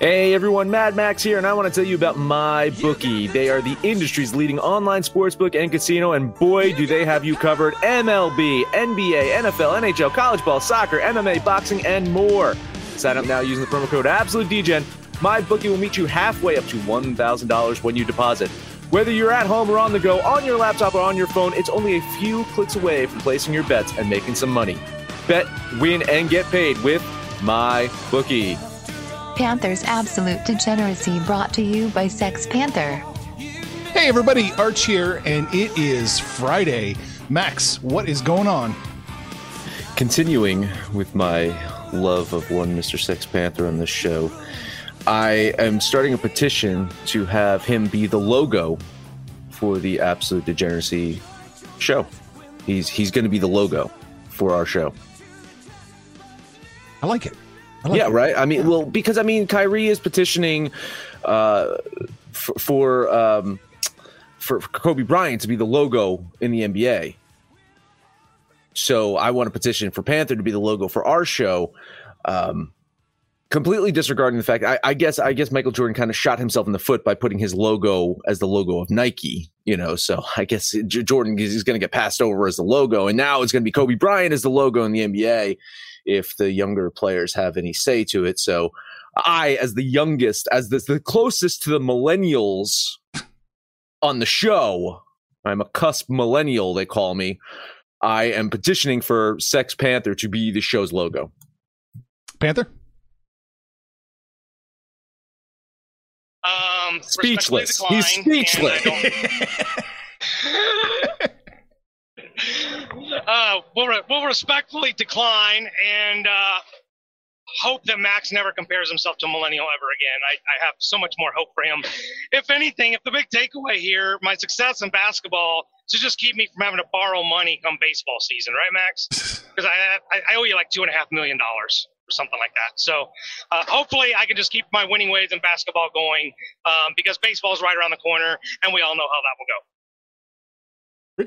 Hey everyone, Mad Max here, and I want to tell you about My Bookie. They are the industry's leading online sportsbook and casino, and boy, do they have you covered. MLB, NBA, NFL, NHL, college ball, soccer, MMA, boxing, and more. Sign up now using the promo code AbsoluteDGen. My Bookie will meet you halfway up to $1,000 when you deposit. Whether you're at home or on the go, on your laptop or on your phone, it's only a few clicks away from placing your bets and making some money. Bet, win, and get paid with My Bookie. Panthers Absolute Degeneracy brought to you by Sex Panther. Hey everybody, Arch here, and it is Friday. Max, what is going on? Continuing with my love of one Mr. Sex Panther on this show, I am starting a petition to have him be the logo for the Absolute Degeneracy show. He's he's going to be the logo for our show. I like it. Like yeah, it. right. I mean, well, because I mean, Kyrie is petitioning uh, for for, um, for Kobe Bryant to be the logo in the NBA. So I want to petition for Panther to be the logo for our show. Um, completely disregarding the fact, I, I guess, I guess Michael Jordan kind of shot himself in the foot by putting his logo as the logo of Nike. You know, so I guess Jordan is going to get passed over as the logo, and now it's going to be Kobe Bryant as the logo in the NBA if the younger players have any say to it. So I, as the youngest, as the, the closest to the millennials on the show, I'm a cusp millennial, they call me. I am petitioning for Sex Panther to be the show's logo. Panther? Um, speechless. He's speechless. uh, we'll, re- we'll respectfully decline and uh, hope that Max never compares himself to Millennial ever again. I, I have so much more hope for him. If anything, if the big takeaway here, my success in basketball, to just keep me from having to borrow money come baseball season, right, Max? Because I, I, I owe you like two and a half million dollars or something like that. So uh, hopefully I can just keep my winning ways in basketball going um, because baseball is right around the corner, and we all know how that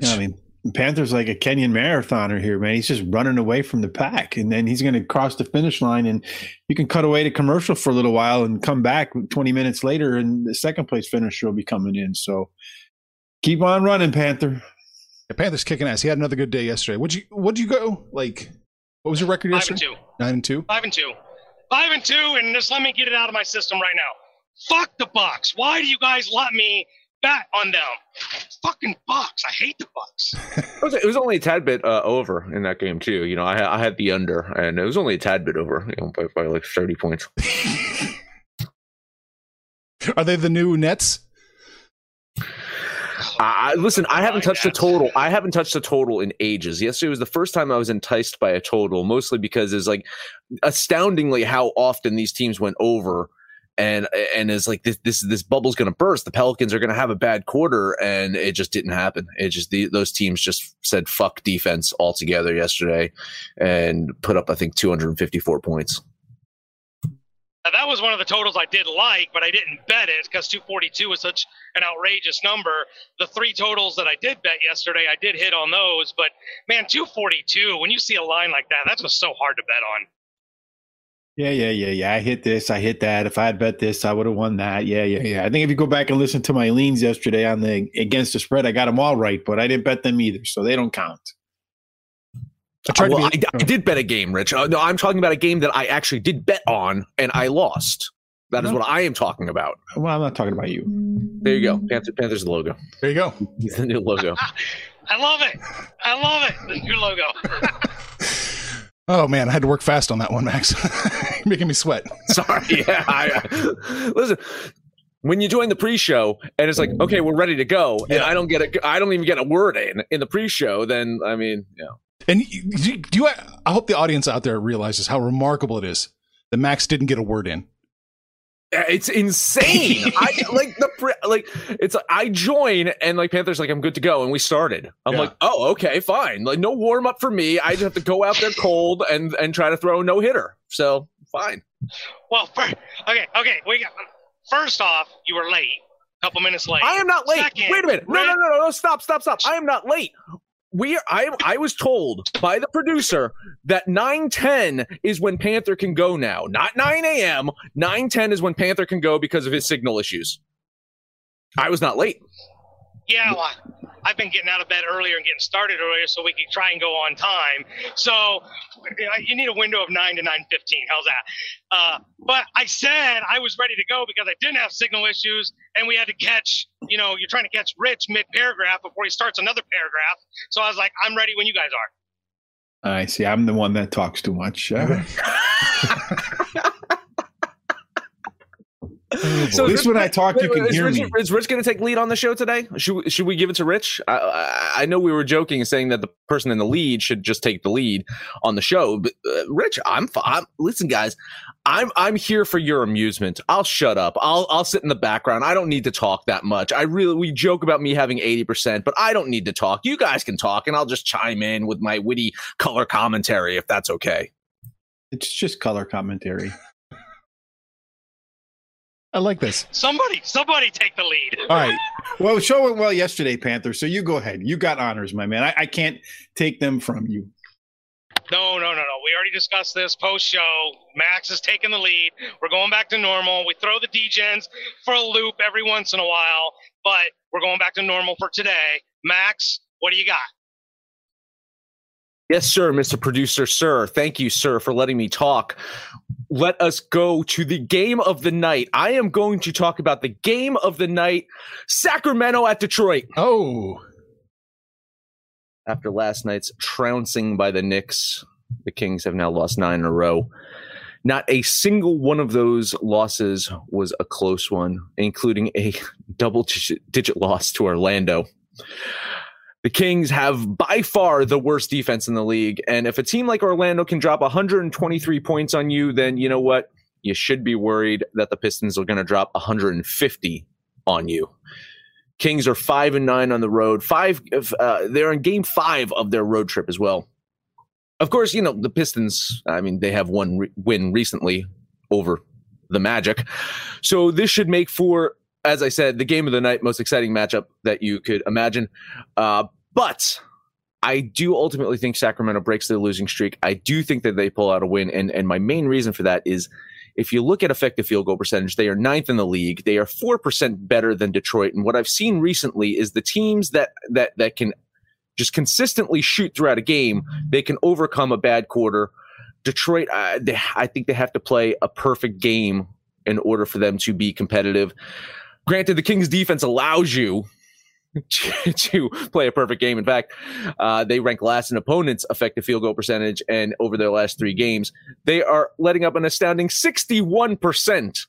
will go. Yeah, I mean, Panther's like a Kenyan marathoner here, man. He's just running away from the pack, and then he's going to cross the finish line, and you can cut away to commercial for a little while and come back 20 minutes later, and the second place finisher will be coming in. So keep on running, Panther. Yeah, Panther's kicking ass. He had another good day yesterday. Would you? Would you go? Like, what was your record Five yesterday? and two. Nine and two. Five and two. Five and two, and just let me get it out of my system right now. Fuck the Bucks. Why do you guys let me bet on them. Fucking Bucks. I hate the Bucks. it, was, it was only a tad bit uh, over in that game too. You know, I, I had the under, and it was only a tad bit over, you know, by, by like thirty points. Are they the new Nets? I, listen, I haven't touched a total. I haven't touched a total in ages. Yesterday was the first time I was enticed by a total, mostly because it's like astoundingly how often these teams went over and and is like this this this bubble's going to burst. The Pelicans are going to have a bad quarter, and it just didn't happen. It just the, those teams just said fuck defense altogether yesterday, and put up I think 254 points. Now, that was one of the totals I did like, but I didn't bet it because 242 was such an outrageous number. The three totals that I did bet yesterday, I did hit on those. But man, 242, when you see a line like that, that's just so hard to bet on. Yeah, yeah, yeah, yeah. I hit this. I hit that. If I had bet this, I would have won that. Yeah, yeah, yeah. I think if you go back and listen to my leans yesterday on the against the spread, I got them all right, but I didn't bet them either, so they don't count. I, tried well, be, I, I, did bet a game, Rich. Uh, no, I'm talking about a game that I actually did bet on and I lost. That is no. what I am talking about. Well, I'm not talking about you. There you go. Panther, Panther's the logo. There you go. the new logo. I love it. I love it. The new logo. Oh man, I had to work fast on that one, Max. You're making me sweat. Sorry. Yeah. I, uh, listen, when you join the pre-show and it's like, okay, we're ready to go, and. I don't get a, I don't even get a word in in the pre-show, then I mean, yeah. And do you? I hope the audience out there realizes how remarkable it is that Max didn't get a word in. It's insane. I like the like it's I join and like Panthers like I'm good to go and we started. I'm Yeah. like, "Oh, okay, fine. Like no warm up for me. I just have to go out there cold and and try to throw a no-hitter." So, fine. Well, fir- okay, okay. We got first off, you were late, a couple minutes late. I am not late. Second, Wait a minute. No, no, no, no, no. Stop, stop, stop. I am not late. We I I was told by the producer that 9:10 is when Panther can go now. Not 9 a.m. 9:10 is when Panther can go because of his signal issues. I was not late. Yeah, well, I've been getting out of bed earlier and getting started earlier so we can try and go on time. So you need a window of nine to nine fifteen. How's that? Uh, but I said I was ready to go because I didn't have signal issues, and we had to catch. You know, you're trying to catch Rich mid paragraph before he starts another paragraph. So I was like, I'm ready when you guys are. I see. I'm the one that talks too much. Uh, So at least when I talk, you can is hear Rich, me. Is Rich going to take lead on the show today? Should we- should we give it to Rich? I, I, I know we were joking and saying that the person in the lead should just take the lead on the show, but uh, Rich, I'm, fi- I'm listen, guys. I'm I'm here for your amusement. I'll shut up. I'll I'll sit in the background. I don't need to talk that much. I really we joke about me having 80%, but I don't need to talk. You guys can talk and I'll just chime in with my witty color commentary if that's okay. It's just color commentary. I like this. Somebody, somebody take the lead. All right. Well, show went well yesterday, Panther. So you go ahead. You got honors, my man. I, I can't take them from you. No, no, no, no. We already discussed this post show. Max is taking the lead. We're going back to normal. We throw the DGens for a loop every once in a while, but we're going back to normal for today. Max, what do you got? Yes, sir, Mr. Producer, sir. Thank you, sir, for letting me talk. Let us go to the game of the night. I am going to talk about the game of the night Sacramento at Detroit. Oh, After last night's trouncing by the Knicks, the Kings have now lost nine in a row. Not a single one of those losses was a close one, including a double digit loss to Orlando. The Kings have by far the worst defense in the league. And if a team like Orlando can drop 123 points on you, then you know what? You should be worried that the Pistons are going to drop 150 on you. Kings are five and nine on the road. Five, uh, they're in game five of their road trip as well. Of course, you know, the Pistons, I mean, they have one re- win recently over the Magic. So this should make for as I said, the game of the night, most exciting matchup that you could imagine. Uh, but I do ultimately think Sacramento breaks their losing streak. I do think that they pull out a win, and and my main reason for that is if you look at effective field goal percentage, they are ninth in the league. They are four percent better than Detroit. And what I've seen recently is the teams that that that can just consistently shoot throughout a game, they can overcome a bad quarter. Detroit, uh, they, I think they have to play a perfect game in order for them to be competitive. Granted, the Kings defense allows you to, play a perfect game. In fact, uh, they rank last in opponents' effective field goal percentage, and over their last three games, they are letting up an astounding 61%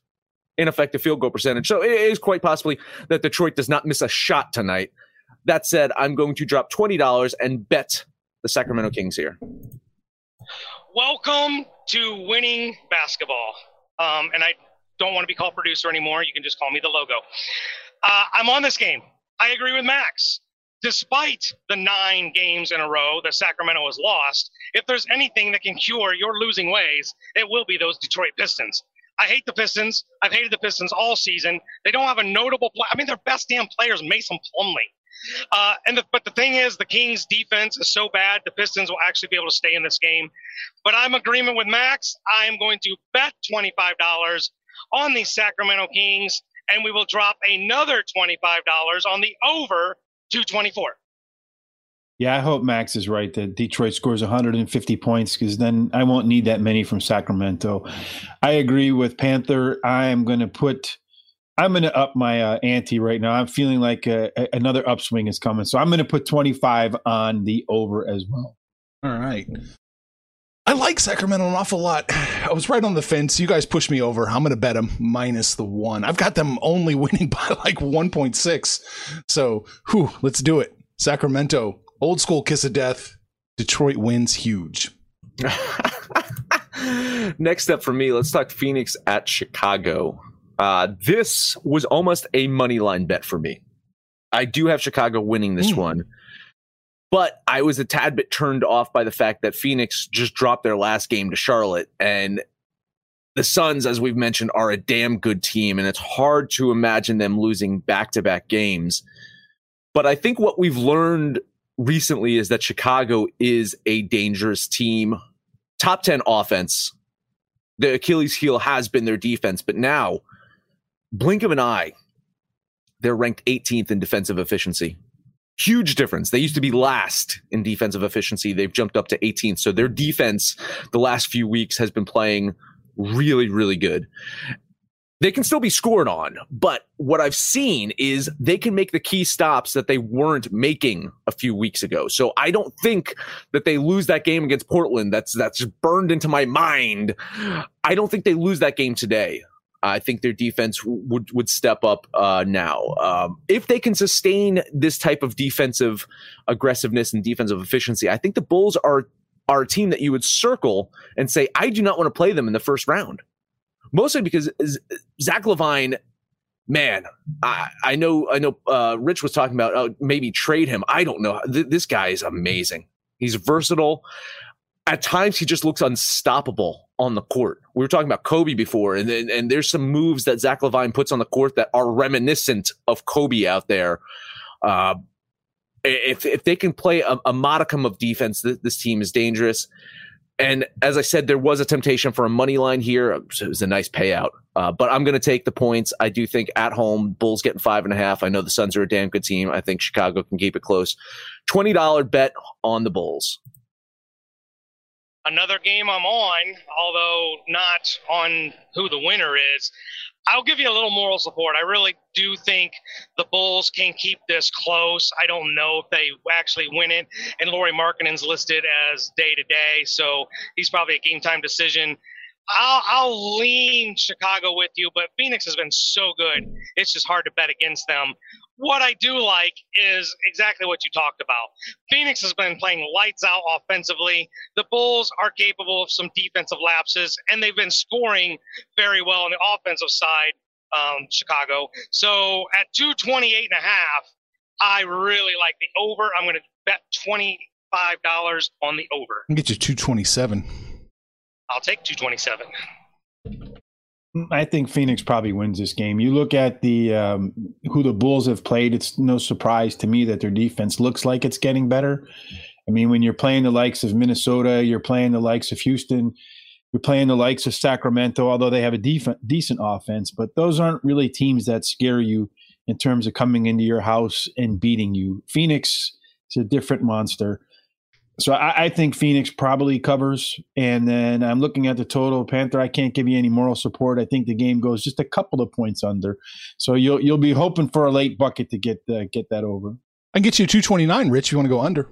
in effective field goal percentage. So it is quite possibly that Detroit does not miss a shot tonight. That said, I'm going to drop $20 and bet the Sacramento Kings here. Welcome to winning basketball. Um, and I don't want to be called producer anymore. You can just call me the logo. Uh, I'm on this game. I agree with Max. Despite the nine games in a row that Sacramento has lost, if there's anything that can cure your losing ways, it will be those Detroit Pistons. I hate the Pistons. I've hated the Pistons all season. They don't have a notable play. I mean, their best damn player is Mason Plumlee. Uh, and the, but the thing is, the Kings' defense is so bad, the Pistons will actually be able to stay in this game. But I'm agreement with Max. I am going to bet twenty five dollars on the Sacramento Kings, and we will drop another twenty five dollars on the over two twenty four. Yeah, I hope Max is right that Detroit scores 150 points because then I won't need that many from Sacramento. I agree with Panther. I am going to put, I'm going to up my uh, ante right now. I'm feeling like uh, a, another upswing is coming. So I'm going to put 25 on the over as well. all right. I like Sacramento an awful lot. I was right on the fence. You guys pushed me over. I'm going to bet them minus the one. I've got them only winning by like 1.6. So, whew, let's do it. Sacramento, old school kiss of death. Detroit wins huge. Next up for me, let's talk Phoenix at Chicago. Uh, this was almost a money line bet for me. I do have Chicago winning this Mm. one, but I was a tad bit turned off by the fact that Phoenix just dropped their last game to Charlotte, and the Suns, as we've mentioned, are a damn good team, and it's hard to imagine them losing back to back games. But I think what we've learned recently is that Chicago is a dangerous team. Top 10 offense. The Achilles heel has been their defense, but now, blink of an eye, they're ranked 18th in defensive efficiency. Huge difference. They used to be last in defensive efficiency. They've jumped up to 18th. So their defense the last few weeks has been playing really, really good. They can still be scored on, but what I've seen is they can make the key stops that they weren't making a few weeks ago. So I don't think that they lose that game against Portland. That's that's just burned into my mind. I don't think they lose that game today. I think their defense would would step up uh, now. Um, if they can sustain this type of defensive aggressiveness and defensive efficiency, I think the Bulls are are a team that you would circle and say, I do not want to play them in the first round. Mostly because Zach LaVine, man, I, I know, I know. Uh, Rich was talking about uh, maybe trade him. I don't know. Th- this guy is amazing. He's versatile. At times, he just looks unstoppable on the court. We were talking about Kobe before, and and, and there's some moves that Zach LaVine puts on the court that are reminiscent of Kobe out there. Uh, if if they can play a, a modicum of defense, th- this team is dangerous. And as I said, there was a temptation for a money line here. So it was a nice payout. Uh, but I'm going to take the points. I do think at home, Bulls getting five and a half. I know the Suns are a damn good team. I think Chicago can keep it close. $20 bet on the Bulls. Another game I'm on, although not on who the winner is. I'll give you a little moral support. I really do think the Bulls can keep this close. I don't know if they actually win it. And Lauri Markkanen's listed as day to day, so he's probably a game time decision. I'll, I'll lean Chicago with you, but Phoenix has been so good. It's just hard to bet against them. What I do like is exactly what you talked about. Phoenix has been playing lights out offensively. The Bulls are capable of some defensive lapses, and they've been scoring very well on the offensive side, um, Chicago. So at 228 and a half, I really like the over. I'm going to bet $25 on the over. I can get you 227. I'll take 227. I think Phoenix probably wins this game. You look at the um, who the Bulls have played. It's no surprise to me that their defense looks like it's getting better. I mean, when you're playing the likes of Minnesota, you're playing the likes of Houston, you're playing the likes of Sacramento, although they have a def- decent offense, but those aren't really teams that scare you in terms of coming into your house and beating you. Phoenix is a different monster. So I, I think Phoenix probably covers. And then I'm looking at the total. Panther, I can't give you any moral support. I think the game goes just a couple of points under. So you'll you'll be hoping for a late bucket to get uh, get that over. I can get you 229, Rich, if you want to go under.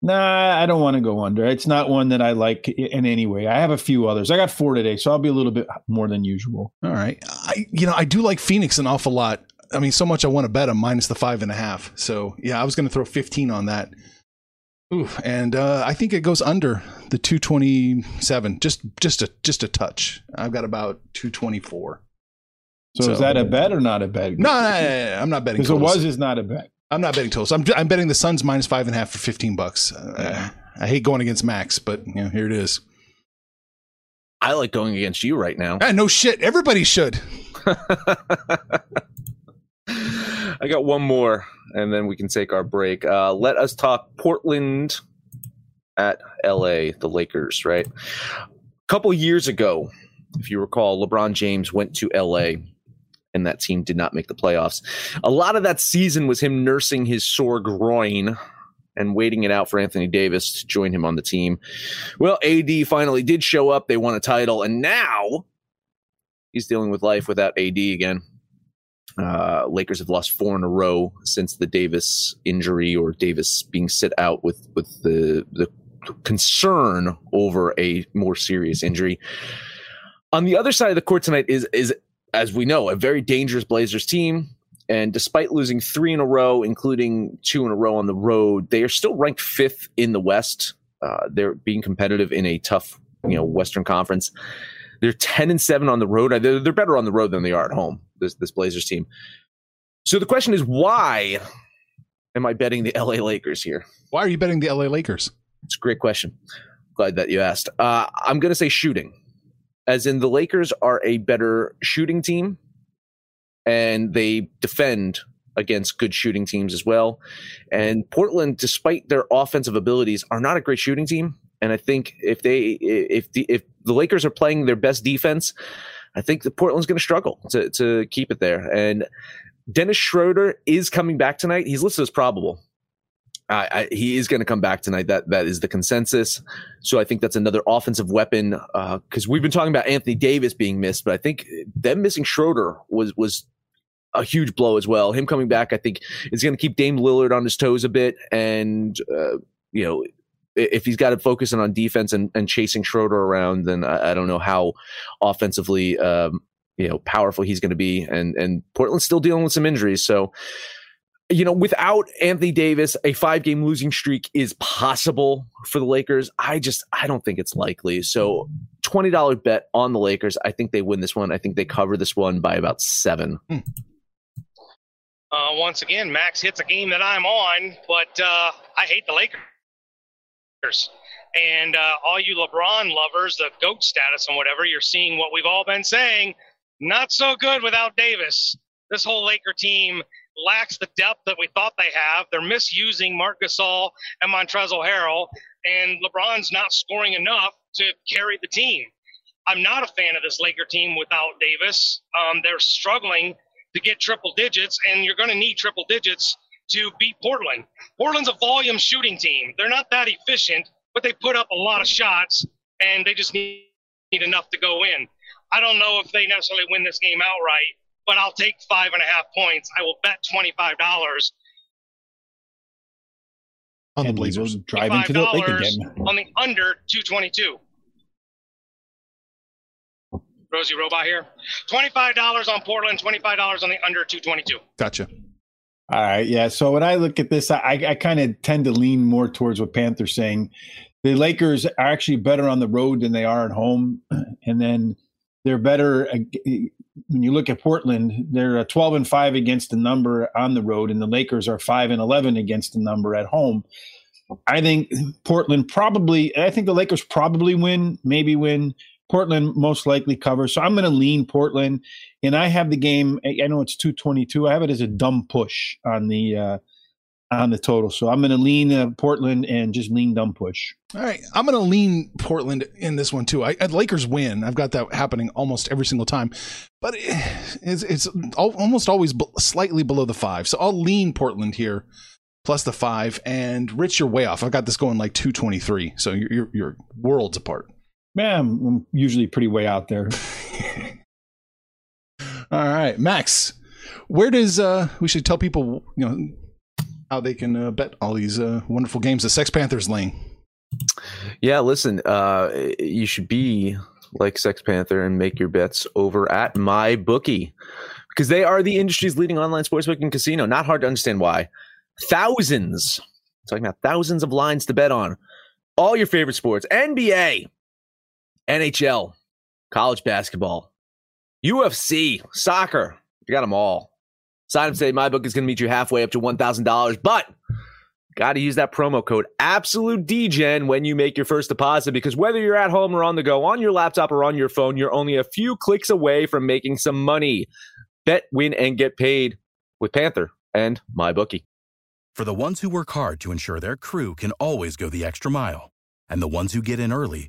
Nah, I don't want to go under. It's not one that I like in any way. I have a few others. I got four today, so I'll be a little bit more than usual. All right. I you know, I do like Phoenix an awful lot. I mean, so much I want to bet them minus the five and a half. So yeah, I was going to throw 15 on that. Ooh, and uh, I think it goes under the 227, just just a just a touch. I've got about 224. So, So- is that a bet or not a bet? No, no, no, no, no, I'm not betting. because it was is not a bet. I'm not betting totals. I'm I'm betting the Suns minus five and a half for 15 bucks. Uh, I hate going against Max, but you know, here it is. I like going against you right now. Ah, no shit. Everybody should. I got one more, and then we can take our break. Uh, let us talk Portland at LA, the Lakers, right? A couple years ago, if you recall, LeBron James went to LA and that team did not make the playoffs. A lot of that season was him nursing his sore groin and waiting it out for Anthony Davis to join him on the team. Well, AD finally did show up. They won a title, and now he's dealing with life without AD again. Uh, Lakers have lost four in a row since the Davis injury or Davis being sit out with with the the concern over a more serious injury. On the other side of the court tonight is is as we know a very dangerous Blazers team. And despite losing three in a row, including two in a row on the road, they are still ranked fifth in the West. Uh, they're being competitive in a tough, you know, Western Conference. They're 10 and 7 on the road. They're, they're better on the road than they are at home, this, this Blazers team. So the question is, why am I betting the LA Lakers here? Why are you betting the LA Lakers? It's a great question. Glad that you asked. Uh, I'm going to say shooting, as in the Lakers are a better shooting team and they defend against good shooting teams as well. And Portland, despite their offensive abilities, are not a great shooting team. And I think if they if the if the Lakers are playing their best defense, I think the Portland's going to struggle to to keep it there. And Dennis Schroeder is coming back tonight. He's listed as probable. I, I, he is going to come back tonight. That that is the consensus. So I think that's another offensive weapon because uh, we've been talking about Anthony Davis being missed, but I think them missing Schroeder was was a huge blow as well. Him coming back, I think, is going to keep Dame Lillard on his toes a bit, and uh, you know if he's got to focus on defense and, and chasing Schroeder around, then I, I don't know how offensively, um, you know, powerful he's going to be. And and Portland's still dealing with some injuries, so you know, without Anthony Davis, a five game losing streak is possible for the Lakers. I just I don't think it's likely. So twenty dollar bet on the Lakers. I think they win this one. I think they cover this one by about seven. Hmm. Uh, once again, Max hits a game that I'm on, but uh, I hate the Lakers. And uh, all you LeBron lovers, the GOAT status and whatever, you're seeing what we've all been saying. Not so good without Davis. This whole Laker team lacks the depth that we thought they have. They're misusing Marc Gasol and Montrezl Harrell, and LeBron's not scoring enough to carry the team. I'm not a fan of this Laker team without Davis. Um, they're struggling to get triple digits, and you're going to need triple digits to beat Portland. Portland's a volume shooting team. They're not that efficient, but they put up a lot of shots, and they just need, need enough to go in. I don't know if they necessarily win this game outright, but I'll take five and a half points. I will bet twenty five dollars on the Blazers. driving to the lake again on the under two twenty two. Rosie Robot here. $25 on Portland, $25 on the under 222. Gotcha. All right. Yeah. So when I look at this, I, I kind of tend to lean more towards what Panther's saying. The Lakers are actually better on the road than they are at home. And then they're better when you look at Portland, they're 12 and 5 against the number on the road, and the Lakers are 5 and 11 against the number at home. I think Portland probably, I think the Lakers probably win, maybe win. Portland most likely covers. So I'm going to lean Portland, and I have the game. I know it's 222. I have it as a dumb push on the uh, on the total. So I'm going to lean uh, Portland and just lean dumb push. All right, I'm going to lean Portland in this one too. I, I, Lakers win. I've got that happening almost every single time, but it's it's almost always slightly below the five. So I'll lean Portland here plus the five. And Rich, you're way off. I've got this going like 223. So you're you're, you're worlds apart. Man, I'm usually pretty way out there. All right, Max. Where does uh we should tell people you know how they can uh, bet all these uh, wonderful games the Sex Panthers lane? Yeah, listen, uh, you should be like Sex Panther and make your bets over at my bookie because they are the industry's leading online sportsbook and casino. Not hard to understand why. Thousands, talking about thousands of lines to bet on. All your favorite sports, NBA, NHL, college basketball, UFC, soccer. You got them all. Sign up today. My book is going to meet you halfway up to $1,000, but got to use that promo code Absolute DGen when you make your first deposit because whether you're at home or on the go, on your laptop or on your phone, you're only a few clicks away from making some money. Bet, win, and get paid with Panther and my bookie. For the ones who work hard to ensure their crew can always go the extra mile, and the ones who get in early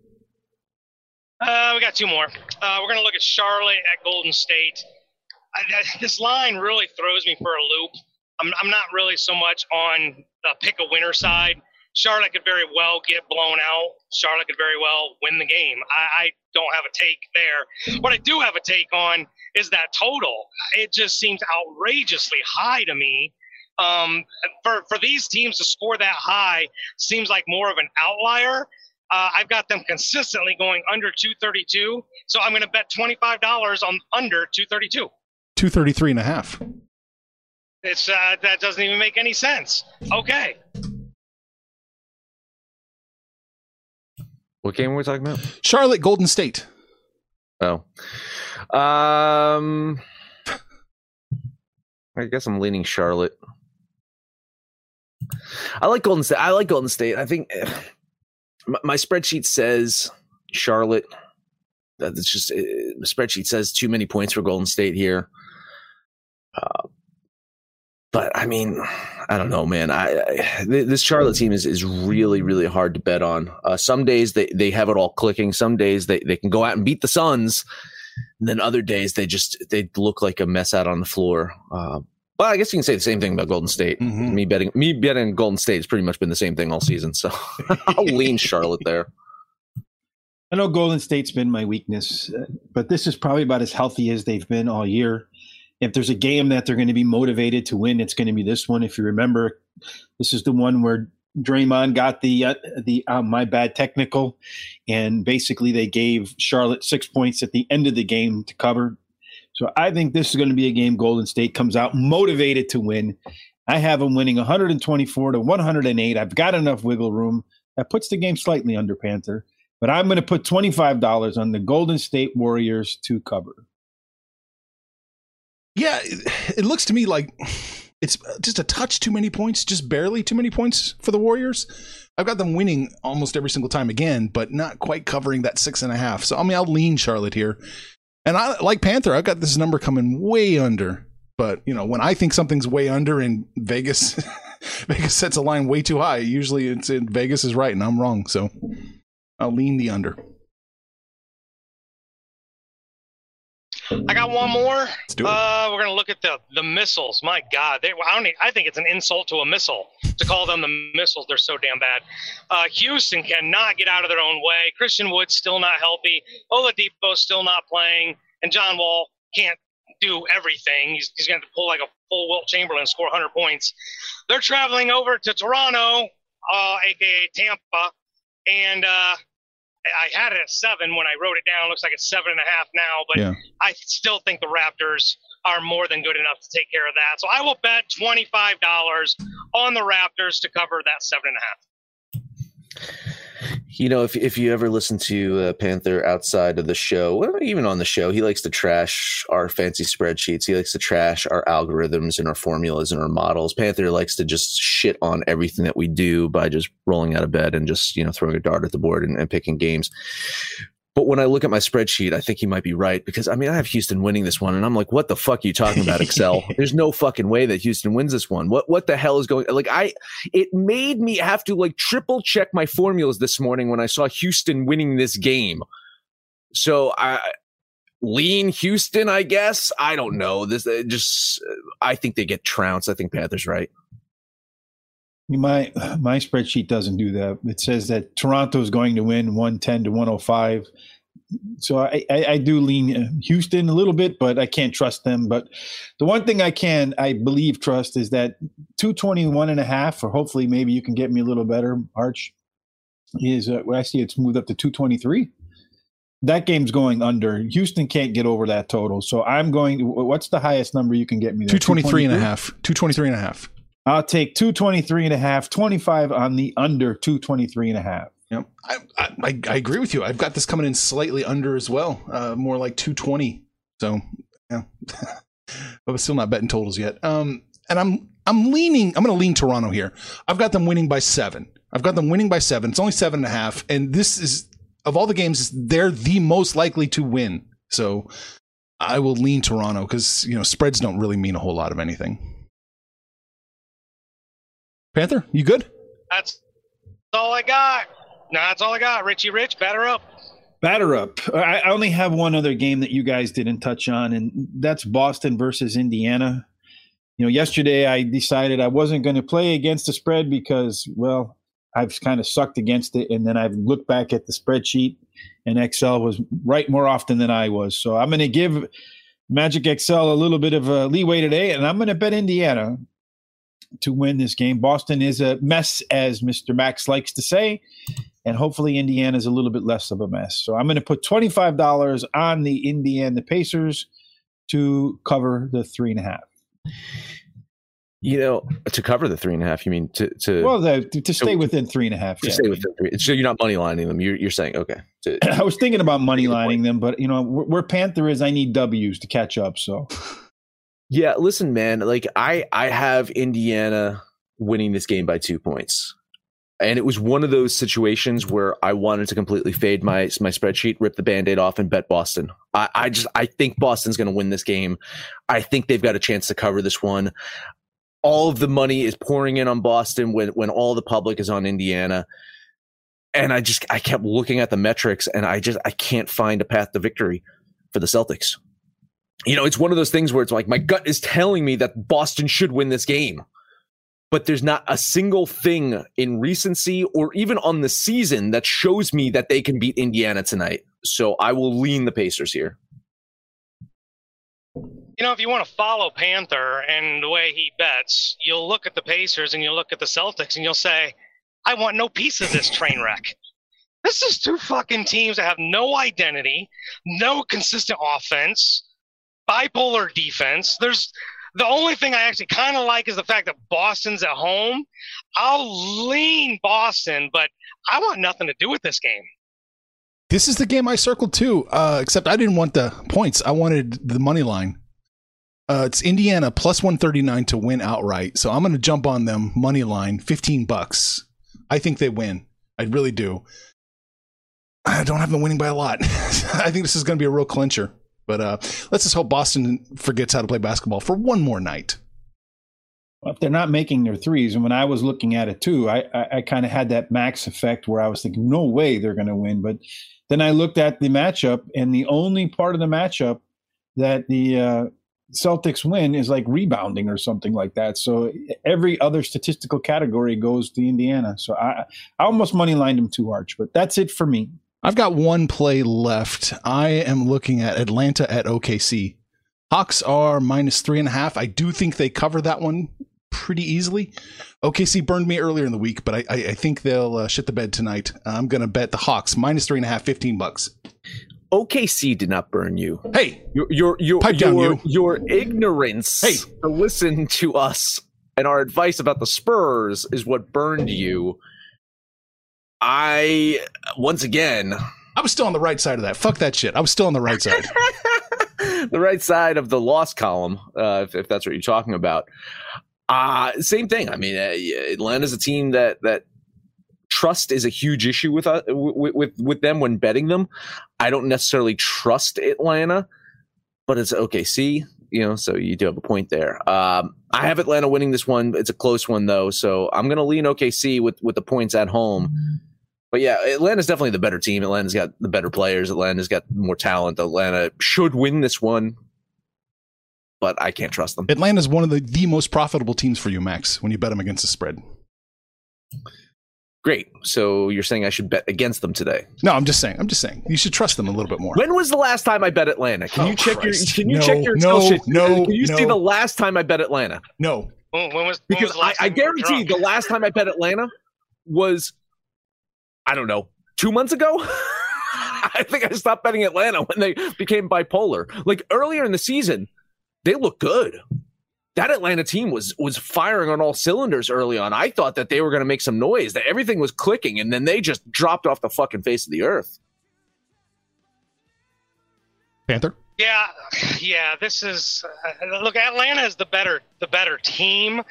Uh, we got two more. Uh, we're going to look at Charlotte at Golden State. I, I, this line really throws me for a loop. I'm, I'm not really so much on the pick a winner side. Charlotte could very well get blown out. Charlotte could very well win the game. I, I don't have a take there. What I do have a take on is that total. It just seems outrageously high to me. Um, for for these teams to score that high seems like more of an outlier. Uh, I've got them consistently going under 232, so I'm going to bet $25 on under 232. 233 and a half. It's uh, that doesn't even make any sense. Okay. What game were we talking about? Charlotte Golden State. Oh. Um I guess I'm leaning Charlotte. I like Golden State. I like Golden State. I think my, my spreadsheet says Charlotte. That's just uh, the spreadsheet says too many points for Golden State here. Uh, but I mean, I don't know, man. I, I this Charlotte team is is really really hard to bet on. Uh, some days they they have it all clicking. Some days they they can go out and beat the Suns. And then other days they just they look like a mess out on the floor. Uh, well, I guess you can say the same thing about Golden State. Mhm. Me betting me betting Golden State has pretty much been the same thing all season. So I'll lean Charlotte there. I know Golden State's been my weakness, but this is probably about as healthy as they've been all year. If there's a game that they're going to be motivated to win, it's going to be this one. If you remember, this is the one where Draymond got the uh, the uh, my bad technical, and basically they gave Charlotte six points at the end of the game to cover. So I think this is going to be a game Golden State comes out motivated to win. I have them winning 124 to 108. I've got enough wiggle room. That puts the game slightly under Panther but I'm going to put $25 on the Golden State Warriors to cover. Yeah, it, looks to me like it's just a touch too many points, just barely too many points for the Warriors. I've got them winning almost every single time again, but not quite covering that six and a half. So I mean, I'll lean Charlotte here, and I like Panther. I've got this number coming way under. But you know, when I think something's way under in Vegas, Vegas sets a line way too high. Usually, it's in Vegas is right and I'm wrong. So I'll lean the under. I got one more. Let's do it. Uh, we're gonna look at the the missiles. My God, they, I don't. e- I think it's an insult to a missile to call them the missiles. They're so damn bad. Uh, Houston cannot get out of their own way. Christian Wood's still not healthy. Oladipo's still not playing, and John Wall can't do everything. He's, he's going to pull like a full Wilt Chamberlain, score 100 points. They're traveling over to Toronto, uh, aka Tampa, and uh, I had it at seven when I wrote it down. It Looks like it's seven and a half now, but Yeah. I still think the Raptors are more than good enough to take care of that. So I will bet twenty five dollars on the Raptors to cover that seven and a half. You know, if if you ever listen to uh, Panther outside of the show, well, even on the show, he likes to trash our fancy spreadsheets. He likes to trash our algorithms and our formulas and our models. Panther likes to just shit on everything that we do by just rolling out of bed and just you know throwing a dart at the board and, and picking games. But when I look at my spreadsheet, I think he might be right because I mean I have Houston winning this one, and I'm like, what the fuck are you talking about, Excel? There's no fucking way that Houston wins this one. What what the hell is going? Like I, it made me have to like triple check my formulas this morning when I saw Houston winning this game. So I lean Houston, I guess. I don't know. This it just uh, I think they get trounced. I think Panthers right. My my spreadsheet doesn't do that. It says that Toronto is going to win 110 to 105. So I, I, I do lean uh, Houston a little bit, but I can't trust them. But the one thing I can, I believe, trust is that 221 and a half, or hopefully maybe you can get me a little better, Arch, is uh, I see it's moved up to 223. That game's going under. Houston can't get over that total. So I'm going, what's the highest number you can get me there? 223 and a half. 223 and a half. I'll take 223 and a half, 25 on the under 223 and a half. Yep. I, I, I agree with you. I've got this coming in slightly under as well, uh, more like 220. So, yeah. but still not betting totals yet. Um, and I'm I'm leaning. I'm going to lean Toronto here. I've got them winning by seven. I've got them winning by seven. It's only seven and a half, and this is of all the games, they're the most likely to win. So, I will lean Toronto because you know spreads don't really mean a whole lot of anything. Panther, you good? That's all I got. No, that's all I got. Richie Rich, batter up. Batter up. I I only have one other game that you guys didn't touch on, and that's Boston versus Indiana. You know, yesterday I decided I wasn't going to play against the spread because, well, I've kind of sucked against it, and then I've looked back at the spreadsheet, and Excel was right more often than I was. So I'm going to give Magic Excel a little bit of a leeway today, and I'm going to bet Indiana to win this game. Boston is a mess, as Mr. Max likes to say, and hopefully Indiana is a little bit less of a mess. So I'm going to put $25 on the Indiana Pacers to cover the three and a half. You know, to cover the three and a half, you mean to to well the, to stay within three and a half. To yeah. stay within three. So you're not money lining them. You're you're saying okay. To, I was thinking about money lining them, but you know where Panther is, I need W's to catch up. So yeah, listen, man. Like I I have Indiana winning this game by two points. And it was one of those situations where I wanted to completely fade my my spreadsheet, rip the band-aid off, and bet Boston. I, I just I think Boston's gonna win this game. I think they've got a chance to cover this one all of the money is pouring in on Boston when when all the public is on Indiana. And I just I kept looking at the metrics and I just I can't find a path to victory for the Celtics. You know, it's one of those things where it's like my gut is telling me that Boston should win this game. But there's not a single thing in recency or even on the season that shows me that they can beat Indiana tonight. So I will lean the Pacers here you know, if you want to follow Panther and the way he bets, you'll look at the Pacers and you'll look at the Celtics and you'll say, I want no piece of this train wreck. This is two fucking teams that have no identity, no consistent offense, bipolar defense. There's the only thing I actually kind of like is the fact that Boston's at home. I'll lean Boston, but I want nothing to do with this game. This is the game I circled too, uh, except I didn't want the points. I wanted the money line. Uh, it's Indiana plus 139 to win outright. So I'm going to jump on them money line, 15 bucks. I think they win. I really do. I don't have them winning by a lot. I think this is going to be a real clincher. But uh, let's just hope Boston forgets how to play basketball for one more night. Well, if they're not making their threes, and when I was looking at it too, I, I, I kind of had that max effect where I was thinking, no way they're going to win. But then I looked at the matchup, and the only part of the matchup that the uh, Celtics win is like rebounding or something like that. So every other statistical category goes to Indiana. So I, I almost money lined them too Arch, but that's it for me. I've got one play left. I am looking at Atlanta at OKC. Hawks are minus three and a half. I do think they cover that one pretty easily. OKC burned me earlier in the week, but I, I, I think they'll uh, shit the bed tonight. I'm going to bet the Hawks minus three and a half, 15 bucks. OKC did not burn you. Hey, your your your your, down, you. your ignorance Hey. to listen to us and our advice about the Spurs is what burned you. I once again I was still on the right side of that. Fuck that shit. I was still on the right side. the right side of the loss column, uh, if, if that's what you're talking about. Uh, same thing. I mean, uh, Atlanta's a team that that trust is a huge issue with, uh, with with with them when betting them. I don't necessarily trust Atlanta, but it's OKC. You know, so you do have a point there. Um, I have Atlanta winning this one. It's a close one though, so I'm going to lean OKC with with the points at home. But yeah, Atlanta's definitely the better team. Atlanta's got the better players. Atlanta's got more talent. Atlanta should win this one, but I can't trust them. Atlanta's one of the, the most profitable teams for you, Max, when you bet them against the spread. Great. So you're saying I should bet against them today? No, I'm just saying. I'm just saying. You should trust them a little bit more. When was the last time I bet Atlanta? Can Oh, you check Christ. your Can you No, check your no, Excel sheet? no, Can you see the last time I bet Atlanta? No. When, when was when Because was the I, last I time you guarantee the last time I bet Atlanta was I don't know two months ago. I think I stopped betting Atlanta when they became bipolar. Like earlier in the season, they looked good. That Atlanta team was was firing on all cylinders early on. I thought that they were going to make some noise, that everything was clicking, and then they just dropped off the fucking face of the earth. Panther? Yeah, yeah. This is uh, look. Atlanta is the better the better team,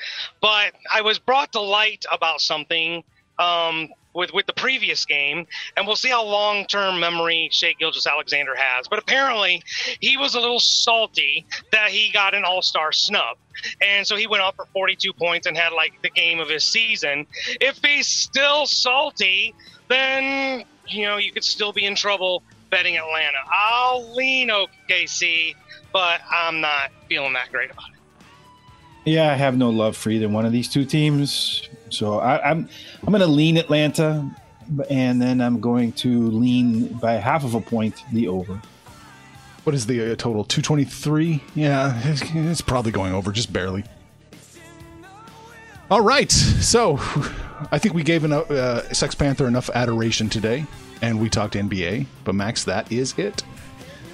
but I was brought to light about something um, with with the previous game, and we'll see how long term memory Shai Gilgeous-Alexander has. But apparently, he was a little salty that he got an All Star snub, and so he went off for 42 points and had like the game of his season. If he's still salty, then you know you could still be in trouble betting Atlanta. I'll lean OKC, but I'm not feeling that great about it. Yeah, I have no love for either one of these two teams. So I, I'm I'm going to lean Atlanta, and then I'm going to lean by half of a point the over. What is the uh, total? 223? Yeah, it's, it's probably going over just barely. All right. So I think we gave enough, uh, Sex Panther enough adoration today, and we talked NBA. But Max, that is it.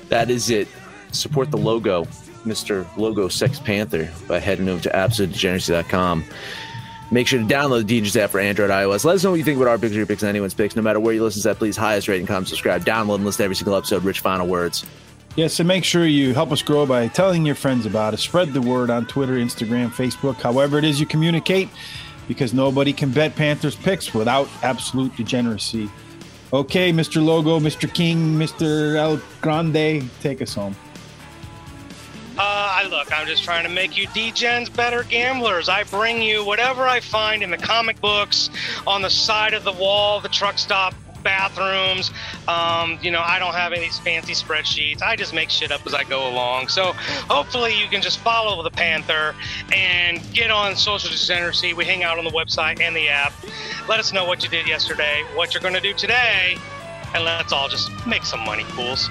That is it. Support the logo, Mr. Logo Sex Panther, by heading over to absolutedegeneracy.com. Make sure to download the DJs app for Android, iOS. Let us know what you think about our picks, your picks, and anyone's picks. No matter where you listen to that, please highest rating, comment, subscribe, download, and listen to every single episode. Rich final words. Yes, and make sure you help us grow by telling your friends about it. Spread the word on Twitter, Instagram, Facebook, however it is you communicate, because nobody can bet Panthers picks without absolute degeneracy. Okay, Mr. Logo, Mr. King, Mr. El Grande, take us home. Look, I'm just trying to make you degens better gamblers. I bring you whatever I find in the comic books, on the side of the wall, the truck stop bathrooms. Um, you know, I don't have any fancy spreadsheets. I just make shit up as I go along. So hopefully you can just follow the Panther and get on social degeneracy. We hang out on the website and the app. Let us know what you did yesterday, what you're going to do today, and let's all just make some money, fools.